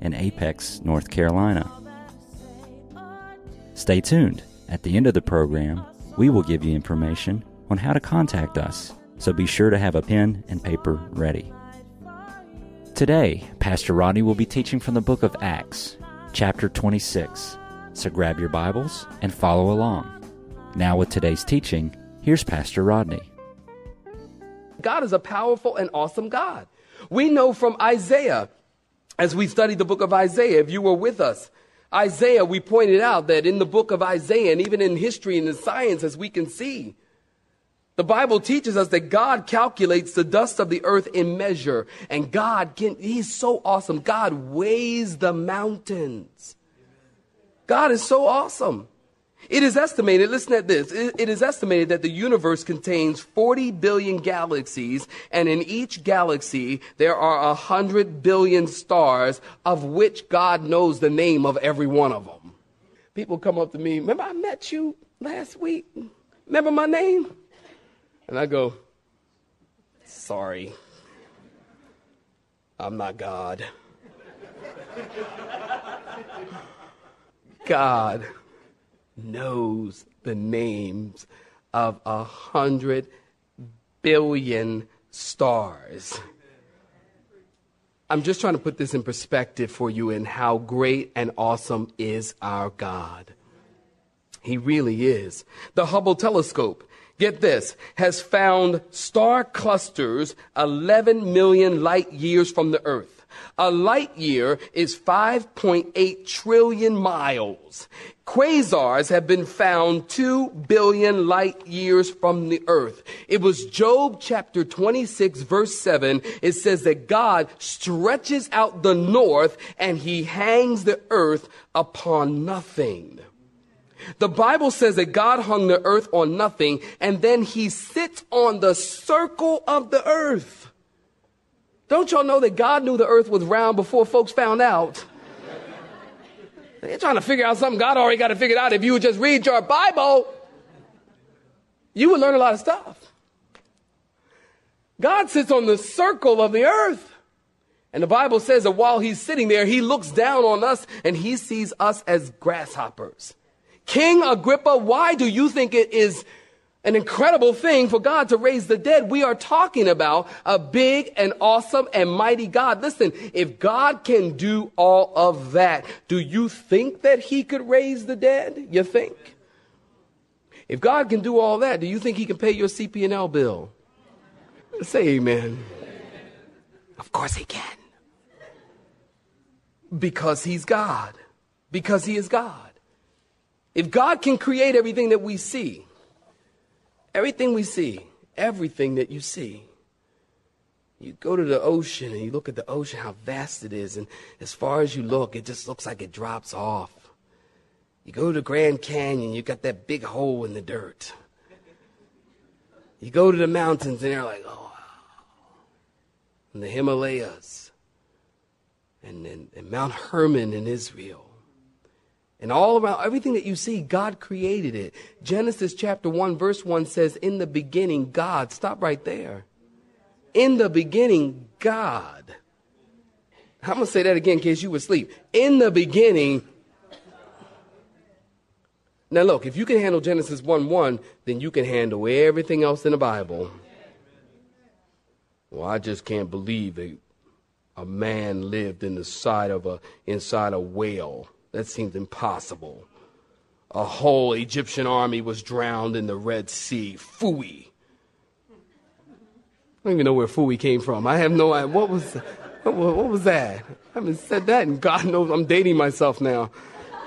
in Apex, North Carolina. Stay tuned. At the end of the program, we will give you information on how to contact us, so be sure to have a pen and paper ready. Today, Pastor Rodney will be teaching from the book of Acts, chapter 26. So grab your Bibles and follow along. Now, with today's teaching, here's Pastor Rodney. God is a powerful and awesome God. We know from Isaiah as we studied the book of Isaiah, if you were with us, Isaiah, we pointed out that in the book of Isaiah, and even in history and in science, as we can see, the Bible teaches us that God calculates the dust of the earth in measure. And God, can, He's so awesome. God weighs the mountains. God is so awesome. It is estimated, listen at this, it, is estimated that the universe contains 40 billion galaxies, and in each galaxy there are 100 billion stars, of which God knows the name of every one of them. People come up to me, remember I met you last week? Remember my name? And I go, sorry, I'm not God. God knows the names of a hundred billion stars. I'm just trying to put this in perspective for you and how great and awesome is our God. He really is. The Hubble telescope, get this, has found star clusters 11 million light years from the Earth. A light year is 5.8 trillion miles. Quasars have been found 2 billion light years from the earth. It was Job chapter 26 verse 7. It says that God stretches out the north and he hangs the earth upon nothing. The Bible says that God hung the earth on nothing and then he sits on the circle of the earth. Don't y'all know that God knew the earth was round before folks found out? They're trying to figure out something God already got to figure out. If you would just read your Bible, you would learn a lot of stuff. God sits on the circle of the earth. And the Bible says that while he's sitting there, he looks down on us and he sees us as grasshoppers. King Agrippa, why do you think it is an incredible thing for God to raise the dead. We are talking about a big and awesome and mighty God. Listen, if God can do all of that, do you think that he could raise the dead? You think? If God can do all that, do you think he can pay your CP&L bill? Say amen. Of course he can. Because he's God. Because he is God. If God can create everything that we see, Everything we see, everything that you see. You go to the ocean and you look at the ocean, how vast it is, and as far as you look, it just looks like it drops off. You go to the Grand Canyon, you got that big hole in the dirt. You go to the mountains and they're like, oh. And the Himalayas, and, and, and Mount Hermon in Israel. And all around everything that you see, God created it. Genesis chapter 1, verse 1 says, In the beginning, God. Stop right there. In the beginning, God. I'm going to say that again in case you were asleep. In the beginning. Now, look, if you can handle Genesis 1 1, then you can handle everything else in the Bible. Well, I just can't believe a, a man lived in the side of a, inside a whale. That seemed impossible. A whole Egyptian army was drowned in the Red Sea. Fui. I don't even know where Fui came from. I have no idea. What was, what, what was that? I haven't said that, and God knows I'm dating myself now.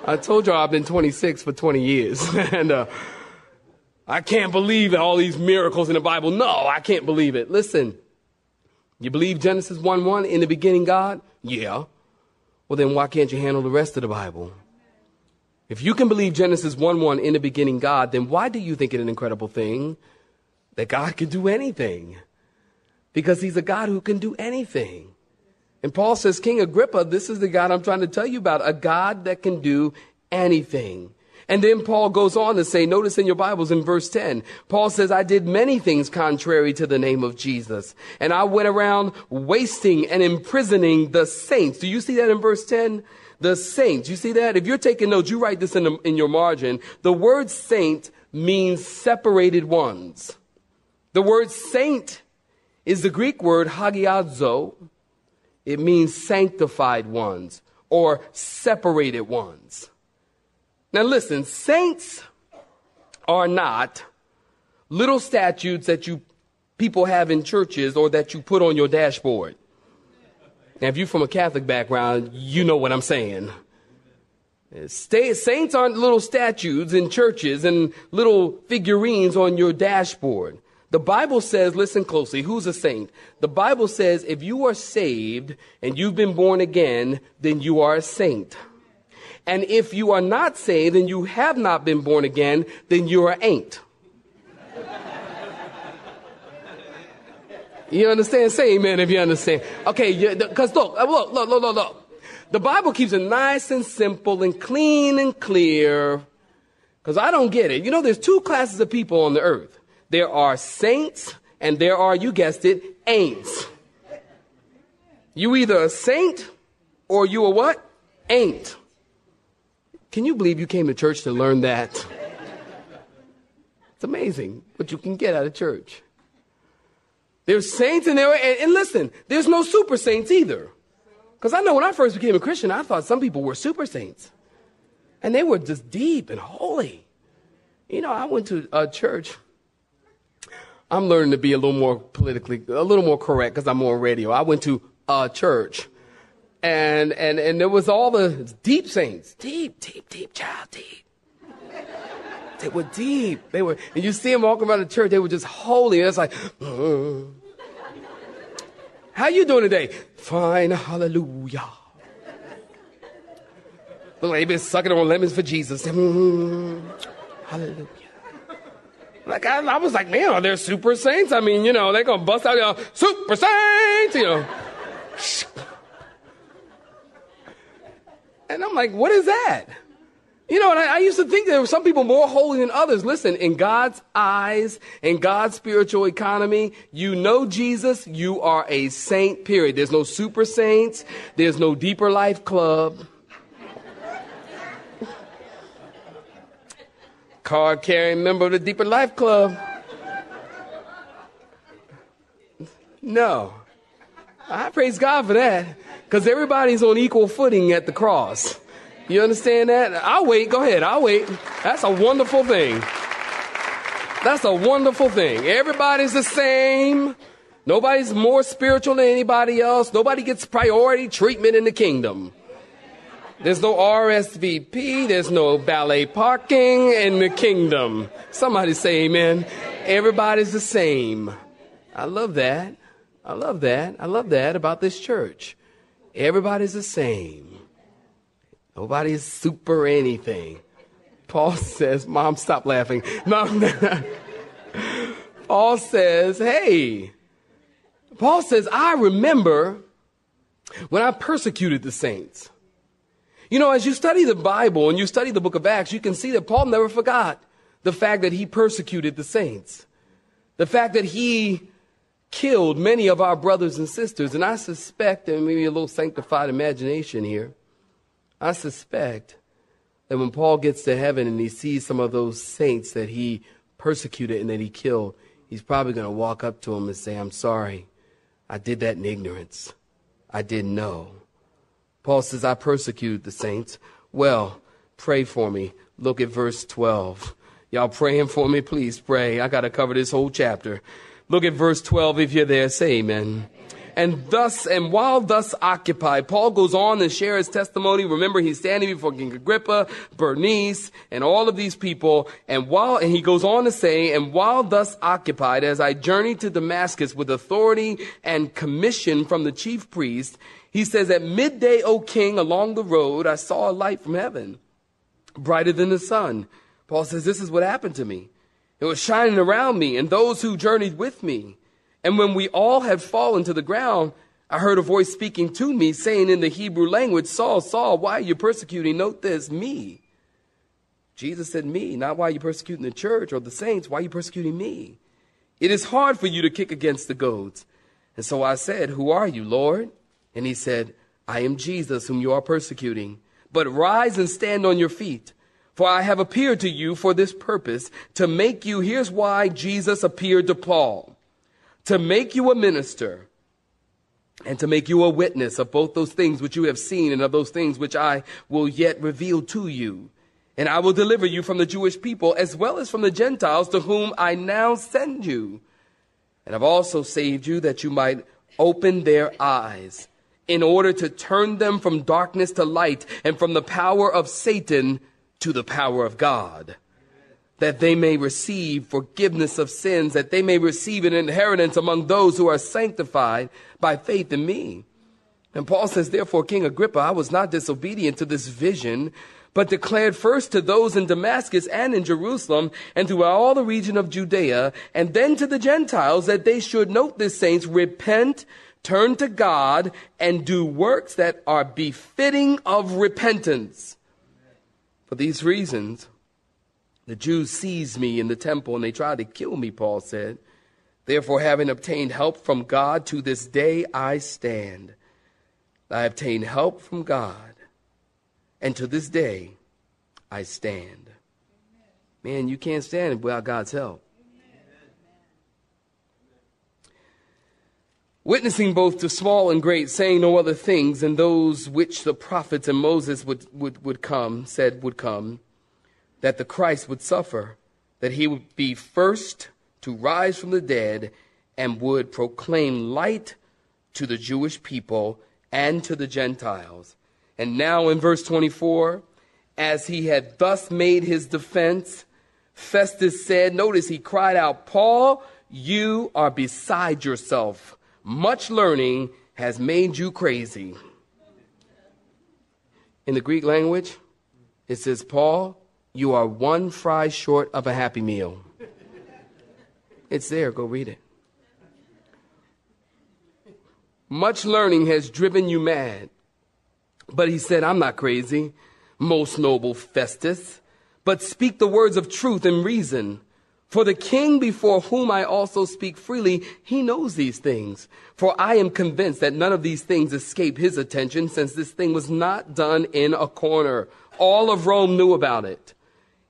I told y'all I've been 26 for 20 years, and uh, I can't believe all these miracles in the Bible. No, I can't believe it. Listen, you believe Genesis 1 1 in the beginning, God? Yeah. Well, then why can't you handle the rest of the Bible? If you can believe Genesis 1 1 in the beginning God, then why do you think it an incredible thing that God can do anything? Because he's a God who can do anything. And Paul says, King Agrippa, this is the God I'm trying to tell you about, a God that can do anything. And then Paul goes on to say, notice in your Bibles in verse 10, Paul says, I did many things contrary to the name of Jesus. And I went around wasting and imprisoning the saints. Do you see that in verse 10? The saints. You see that? If you're taking notes, you write this in, the, in your margin. The word saint means separated ones. The word saint is the Greek word hagiazo. It means sanctified ones or separated ones. Now listen, saints are not little statues that you people have in churches or that you put on your dashboard. Now, if you're from a Catholic background, you know what I'm saying. Saints aren't little statues in churches and little figurines on your dashboard. The Bible says, listen closely, who's a saint? The Bible says if you are saved and you've been born again, then you are a saint. And if you are not saved and you have not been born again, then you are ain't. You understand? Say amen if you understand. Okay, because look, uh, look, look, look, look, look. The Bible keeps it nice and simple and clean and clear. Because I don't get it. You know, there's two classes of people on the earth. There are saints and there are, you guessed it, ain'ts. You either a saint or you a what? Ain't. Can you believe you came to church to learn that? It's amazing what you can get out of church. There's saints in there, and, and listen, there's no super saints either. Because I know when I first became a Christian, I thought some people were super saints. And they were just deep and holy. You know, I went to a church I'm learning to be a little more politically, a little more correct because I'm on radio. I went to a church and, and, and there was all the deep saints. Deep, deep, deep, child, deep. They were deep. They were, and you see them walking around the church, they were just holy. And it's like, uh, how you doing today? Fine, hallelujah. Look like they've been sucking on lemons for Jesus. Mm, hallelujah. Like I, I, was like, man, are there super saints? I mean, you know, they're gonna bust out, you know, super saints, you know. And I'm like, what is that? You know, and I, I, used to think there were some people more holy than others. Listen, in God's eyes, in God's spiritual economy, you know Jesus, you are a saint, period. There's no super saints, there's no deeper life club. card carrying member of the Deeper Life Club. No. I praise God for that because everybody's on equal footing at the cross. You understand that? I'll wait. Go ahead. I'll wait. That's a wonderful thing. That's a wonderful thing. Everybody's the same. Nobody's more spiritual than anybody else. Nobody gets priority treatment in the kingdom. There's no RSVP. There's no ballet parking in the kingdom. Somebody say amen. Everybody's the same. I love that. I love that. I love that about this church. Everybody's the same. Nobody's super anything. Paul says, Mom, stop laughing. No, Paul says, hey, Paul says, I remember when I persecuted the saints. You know, as you study the Bible and you study the book of Acts, you can see that Paul never forgot the fact that he persecuted the saints, the fact that he killed many of our brothers and sisters. And I suspect, and maybe a little sanctified imagination here, I suspect that when Paul gets to heaven and he sees some of those saints that he persecuted and that he killed, he's probably going to walk up to them and say, I'm sorry. I did that in ignorance. I didn't know. Paul says, I persecuted the saints. Well, pray for me. Look at verse 12. Y'all praying for me? Please pray. I got to cover this whole chapter. Look at verse 12 if you're there. Say amen. And thus, and while thus occupied, Paul goes on and share his testimony. Remember, he's standing before King Agrippa, Bernice, and all of these people. And while, and he goes on to say, and while thus occupied, as I journeyed to Damascus with authority and commission from the chief priest, He says, At midday, O king, along the road, I saw a light from heaven, brighter than the sun. Paul says, This is what happened to me. It was shining around me and those who journeyed with me. And when we all had fallen to the ground, I heard a voice speaking to me, saying in the Hebrew language, Saul, Saul, why are you persecuting? Note this, me. Jesus said, Me, not why are you persecuting the church or the saints, why are you persecuting me? It is hard for you to kick against the goads. And so I said, Who are you, Lord? And he said, I am Jesus, whom you are persecuting. But rise and stand on your feet. For I have appeared to you for this purpose, to make you, here's why Jesus appeared to Paul, to make you a minister and to make you a witness of both those things which you have seen and of those things which I will yet reveal to you. And I will deliver you from the Jewish people as well as from the Gentiles to whom I now send you. And I've also saved you that you might open their eyes in order to turn them from darkness to light and from the power of Satan to the power of God, that they may receive forgiveness of sins, that they may receive an inheritance among those who are sanctified by faith in me. And Paul says, Therefore, King Agrippa, I was not disobedient to this vision, but declared first to those in Damascus and in Jerusalem and throughout all the region of Judea, and then to the Gentiles that they should note this saints, repent, turn to God, and do works that are befitting of repentance. For these reasons, the Jews seized me in the temple and they tried to kill me, Paul said. Therefore, having obtained help from God, to this day I stand. I obtained help from God, and to this day I stand. Man, you can't stand without God's help. Witnessing both to small and great, saying no other things than those which the prophets and Moses would, would, would come, said would come, that the Christ would suffer, that he would be first to rise from the dead, and would proclaim light to the Jewish people and to the Gentiles. And now in verse 24, as he had thus made his defense, Festus said, notice he cried out, Paul, you are beside yourself much learning has made you crazy. In the Greek language, it says, Paul, you are one fry short of a happy meal. It's there, go read it. Much learning has driven you mad. But he said, I'm not crazy, most noble Festus, but speak the words of truth and reason. For the king before whom I also speak freely, he knows these things. For I am convinced that none of these things escape his attention, since this thing was not done in a corner. All of Rome knew about it.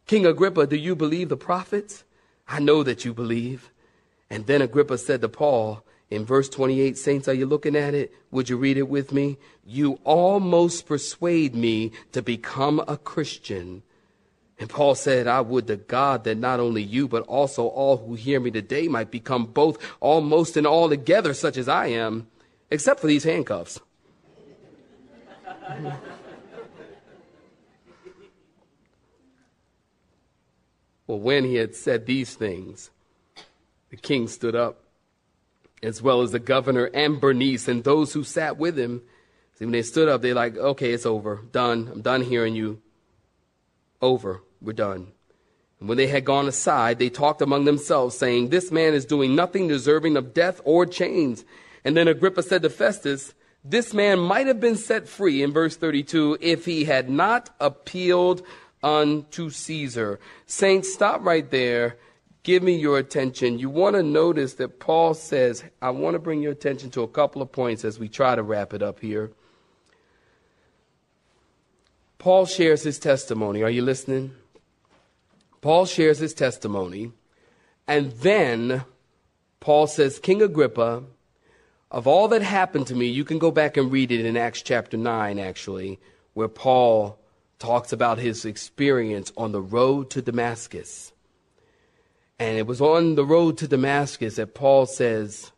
King Agrippa, do you believe the prophets? I know that you believe. And then Agrippa said to Paul, in verse 28, Saints, are you looking at it? Would you read it with me? You almost persuade me to become a Christian. And Paul said, I would to God that not only you, but also all who hear me today might become both almost and altogether such as I am, except for these handcuffs. well, when he had said these things, the king stood up, as well as the governor and Bernice and those who sat with him. See, when they stood up, they're like, okay, it's over. Done. I'm done hearing you. Over. We're done. And when they had gone aside, they talked among themselves, saying, This man is doing nothing deserving of death or chains. And then Agrippa said to Festus, This man might have been set free, in verse 32, if he had not appealed unto Caesar. Saints, stop right there. Give me your attention. You want to notice that Paul says, I want to bring your attention to a couple of points as we try to wrap it up here. Paul shares his testimony. Are you listening? Paul shares his testimony. And then Paul says, King Agrippa, of all that happened to me, you can go back and read it in Acts chapter 9, actually, where Paul talks about his experience on the road to Damascus. And it was on the road to Damascus that Paul says,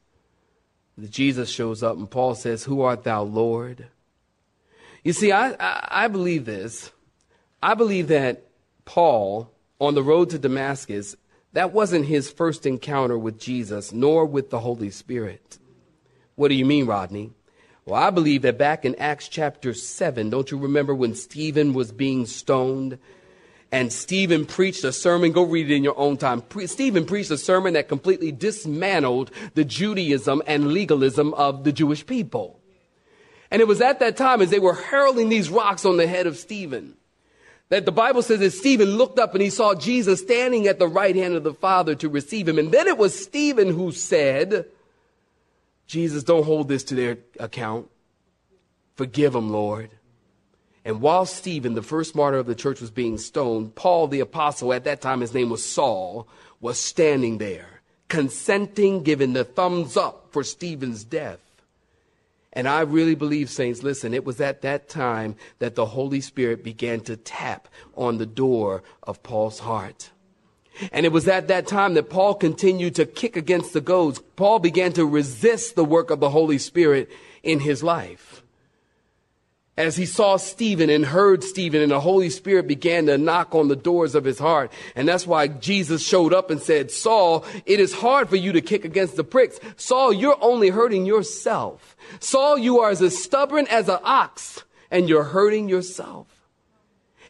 Jesus shows up and Paul says, Who art thou, Lord? You see, I, I, I believe this. I believe that Paul, on the road to Damascus, that wasn't his first encounter with Jesus, nor with the Holy Spirit. What do you mean, Rodney? Well, I believe that back in Acts chapter 7, don't you remember when Stephen was being stoned? And Stephen preached a sermon, go read it in your own time. Pre- Stephen preached a sermon that completely dismantled the Judaism and legalism of the Jewish people. And it was at that time as they were hurling these rocks on the head of Stephen that the Bible says that Stephen looked up and he saw Jesus standing at the right hand of the Father to receive him. And then it was Stephen who said, Jesus, don't hold this to their account. Forgive them, Lord. And while Stephen, the first martyr of the church, was being stoned, Paul the apostle, at that time his name was Saul, was standing there, consenting, giving the thumbs up for Stephen's death. And I really believe, saints, listen, it was at that time that the Holy Spirit began to tap on the door of Paul's heart. And it was at that time that Paul continued to kick against the goads. Paul began to resist the work of the Holy Spirit in his life. As he saw Stephen and heard Stephen and the Holy Spirit began to knock on the doors of his heart. And that's why Jesus showed up and said, Saul, it is hard for you to kick against the pricks. Saul, you're only hurting yourself. Saul, you are as stubborn as an ox and you're hurting yourself.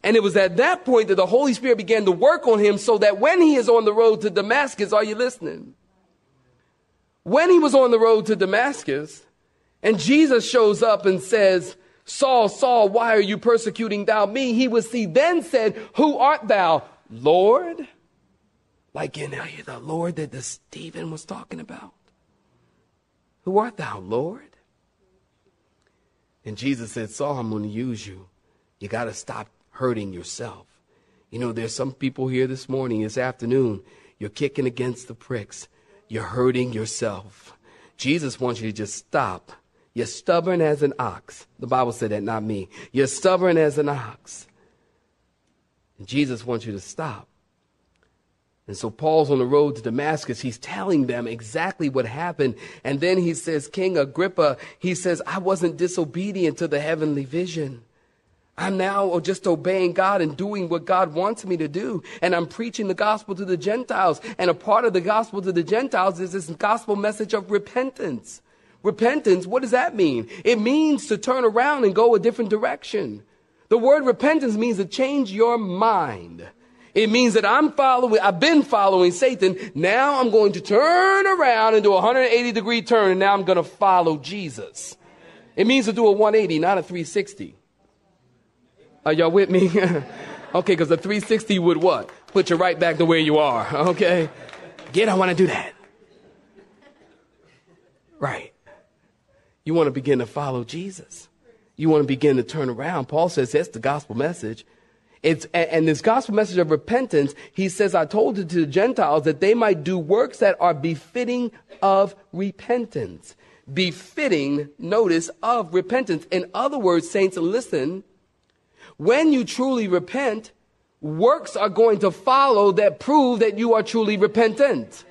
And it was at that point that the Holy Spirit began to work on him so that when he is on the road to Damascus, are you listening? When he was on the road to Damascus and Jesus shows up and says, Saul, Saul, why are you persecuting thou me? He was, he then said, who art thou? Lord? Like in the Lord that the Stephen was talking about. Who art thou, Lord? And Jesus said, Saul, I'm going to use you. You got to stop hurting yourself. You know, there's some people here this morning, this afternoon, you're kicking against the pricks. You're hurting yourself. Jesus wants you to just stop. You're stubborn as an ox. The Bible said that, not me. You're stubborn as an ox. And Jesus wants you to stop. And so Paul's on the road to Damascus. He's telling them exactly what happened. And then he says, King Agrippa, he says, I wasn't disobedient to the heavenly vision. I'm now just obeying God and doing what God wants me to do. And I'm preaching the gospel to the Gentiles. And a part of the gospel to the Gentiles is this gospel message of repentance. Repentance, what does that mean? It means to turn around and go a different direction. The word repentance means to change your mind. It means that I'm following, I've been following Satan. Now I'm going to turn around and do a 180 degree turn and now I'm going to follow Jesus. It means to do a 180, not a 360. Are y'all with me? okay, because the 360 would what? Put you right back to where you are. Okay? Get, I want to do that. Right. You want to begin to follow Jesus. You want to begin to turn around. Paul says that's the gospel message. It's, and this gospel message of repentance, he says, I told it to the Gentiles that they might do works that are befitting of repentance. Befitting, notice, of repentance. In other words, saints, listen, when you truly repent, works are going to follow that prove that you are truly repentant.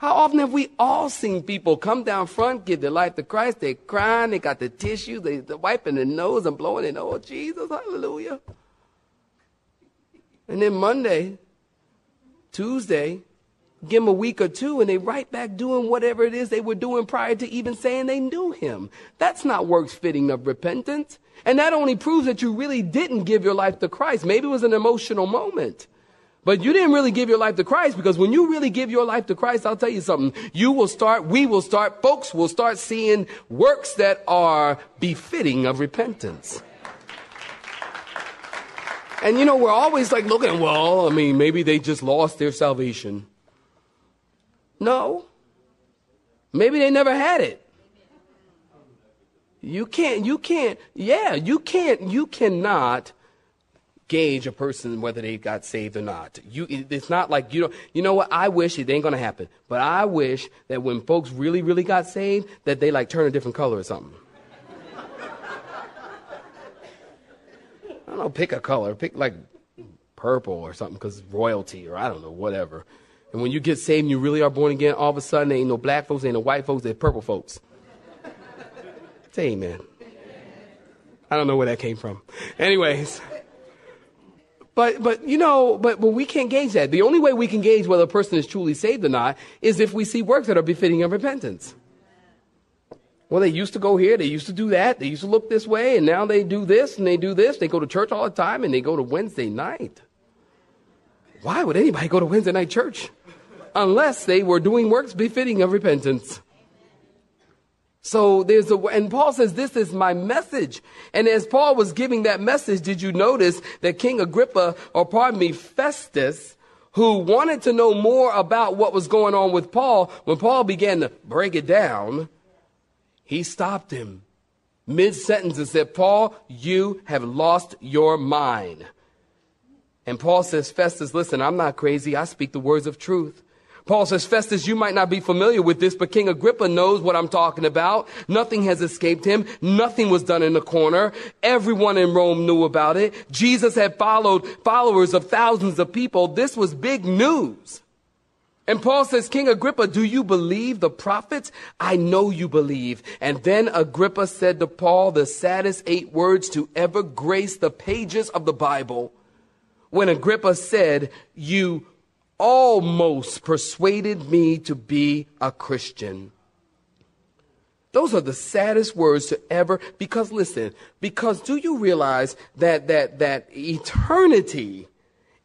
How often have we all seen people come down front, give their life to Christ, they're crying, they got the tissue, they, are wiping their nose and blowing nose, oh, Jesus, hallelujah. And then Monday, Tuesday, give them a week or two and they right back doing whatever it is they were doing prior to even saying they knew him. That's not works fitting of repentance. And that only proves that you really didn't give your life to Christ. Maybe it was an emotional moment. But you didn't really give your life to Christ because when you really give your life to Christ, I'll tell you something. You will start, we will start, folks will start seeing works that are befitting of repentance. And you know, we're always like looking, well, I mean, maybe they just lost their salvation. No. Maybe they never had it. You can't, you can't, yeah, you can't, you cannot gauge a person whether they got saved or not. You, it's not like you know, you know what? I wish it ain't gonna happen, but I wish that when folks really, really got saved, that they like turn a different color or something. I don't know, pick a color, pick like purple or something because royalty or I don't know, whatever. And when you get saved and you really are born again, all of a sudden there ain't no black folks, there ain't no white folks, they're purple folks. Say amen. I don't know where that came from. Anyways. But, but, you know, but, but we can't gauge that. The only way we can gauge whether a person is truly saved or not is if we see works that are befitting of repentance. Well, they used to go here, they used to do that, they used to look this way, and now they do this and they do this. They go to church all the time and they go to Wednesday night. Why would anybody go to Wednesday night church? Unless they were doing works befitting of repentance. So there's a, and Paul says, this is my message. And as Paul was giving that message, did you notice that King Agrippa, or pardon me, Festus, who wanted to know more about what was going on with Paul, when Paul began to break it down, he stopped him mid sentence and said, Paul, you have lost your mind. And Paul says, Festus, listen, I'm not crazy. I speak the words of truth. Paul says, Festus, you might not be familiar with this, but King Agrippa knows what I'm talking about. Nothing has escaped him. Nothing was done in the corner. Everyone in Rome knew about it. Jesus had followed followers of thousands of people. This was big news. And Paul says, King Agrippa, do you believe the prophets? I know you believe. And then Agrippa said to Paul the saddest eight words to ever grace the pages of the Bible. When Agrippa said, you almost persuaded me to be a Christian. Those are the saddest words to ever, because listen, because do you realize that, that, that eternity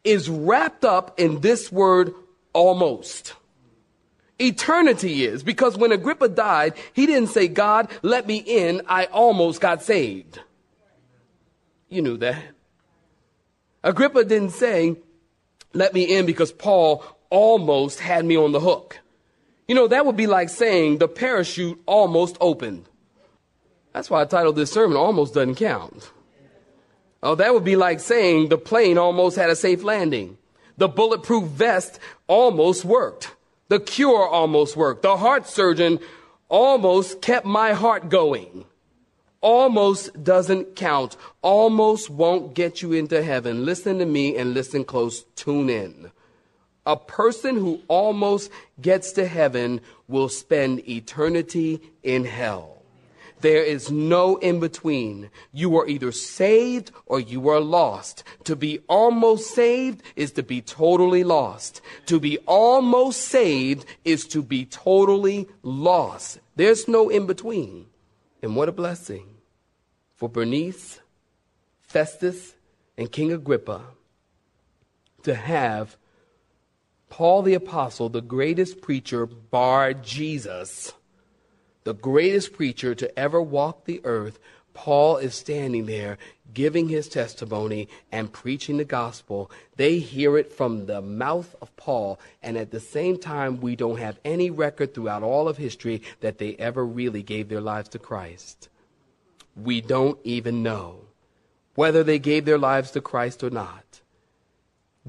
is wrapped up in this word almost. Eternity is because when Agrippa died, he didn't say, God, let me in. I almost got saved. You knew that. Agrippa didn't say, let me in because Paul almost had me on the hook. You know, that would be like saying the parachute almost opened. That's why I titled this sermon, Almost Doesn't Count. Oh, that would be like saying the plane almost had a safe landing. The bulletproof vest almost worked. The cure almost worked. The heart surgeon almost kept my heart going. Almost doesn't count. Almost won't get you into heaven. Listen to me and listen close. Tune in. A person who almost gets to heaven will spend eternity in hell. There is no in between. You are either saved or you are lost. To be almost saved is to be totally lost. To be almost saved is to be totally lost. There's no in between. And what a blessing for Bernice, Festus, and King Agrippa to have Paul the Apostle, the greatest preacher bar Jesus the greatest preacher to ever walk the earth, Paul is standing there giving his testimony and preaching the gospel. They hear it from the mouth of Paul, and at the same time, we don't have any record throughout all of history that they ever really gave their lives to Christ. We don't even know whether they gave their lives to Christ or not.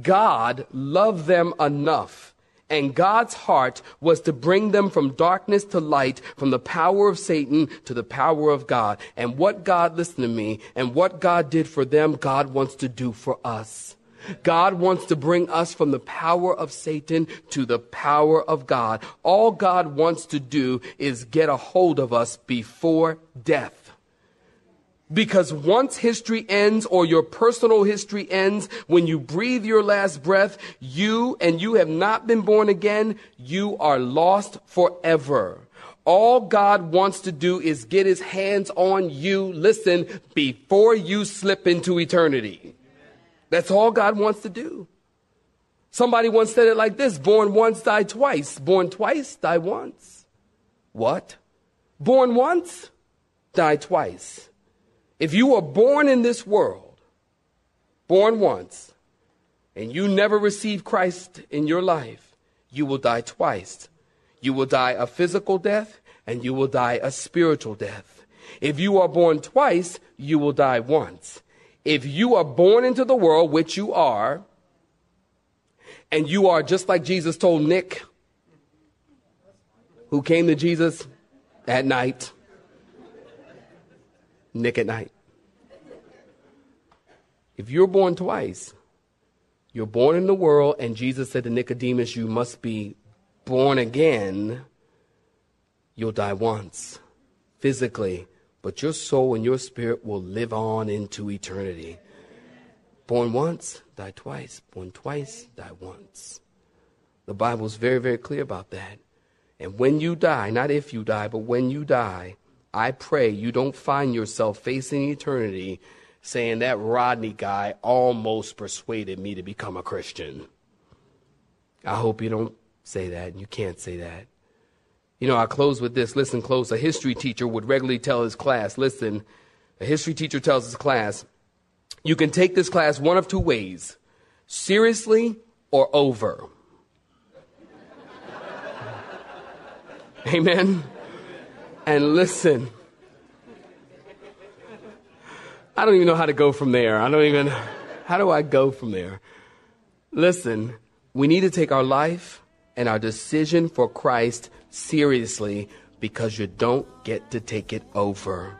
God loved them enough and God's heart was to bring them from darkness to light, from the power of Satan to the power of God. And what God, listen to me, and what God did for them, God wants to do for us. God wants to bring us from the power of Satan to the power of God. All God wants to do is get a hold of us before death. Because once history ends or your personal history ends, when you breathe your last breath, you and you have not been born again, you are lost forever. All God wants to do is get his hands on you, listen, before you slip into eternity. That's all God wants to do. Somebody once said it like this born once, die twice. Born twice, die once. What? Born once, die twice. If you are born in this world, born once, and you never receive Christ in your life, you will die twice. You will die a physical death and you will die a spiritual death. If you are born twice, you will die once. If you are born into the world, which you are, and you are just like Jesus told Nick, who came to Jesus at night, Nick at night. If you're born twice, you're born in the world, and Jesus said to Nicodemus, You must be born again. You'll die once, physically, but your soul and your spirit will live on into eternity. Born once, die twice. Born twice, die once. The Bible's very, very clear about that. And when you die, not if you die, but when you die, I pray you don't find yourself facing eternity saying that Rodney guy almost persuaded me to become a Christian. I hope you don't say that, and you can't say that. You know, I close with this. Listen close. A history teacher would regularly tell his class, listen, a history teacher tells his class, you can take this class one of two ways seriously or over. Amen. And listen, I don't even know how to go from there. I don't even, how do I go from there? Listen, we need to take our life and our decision for Christ seriously because you don't get to take it over.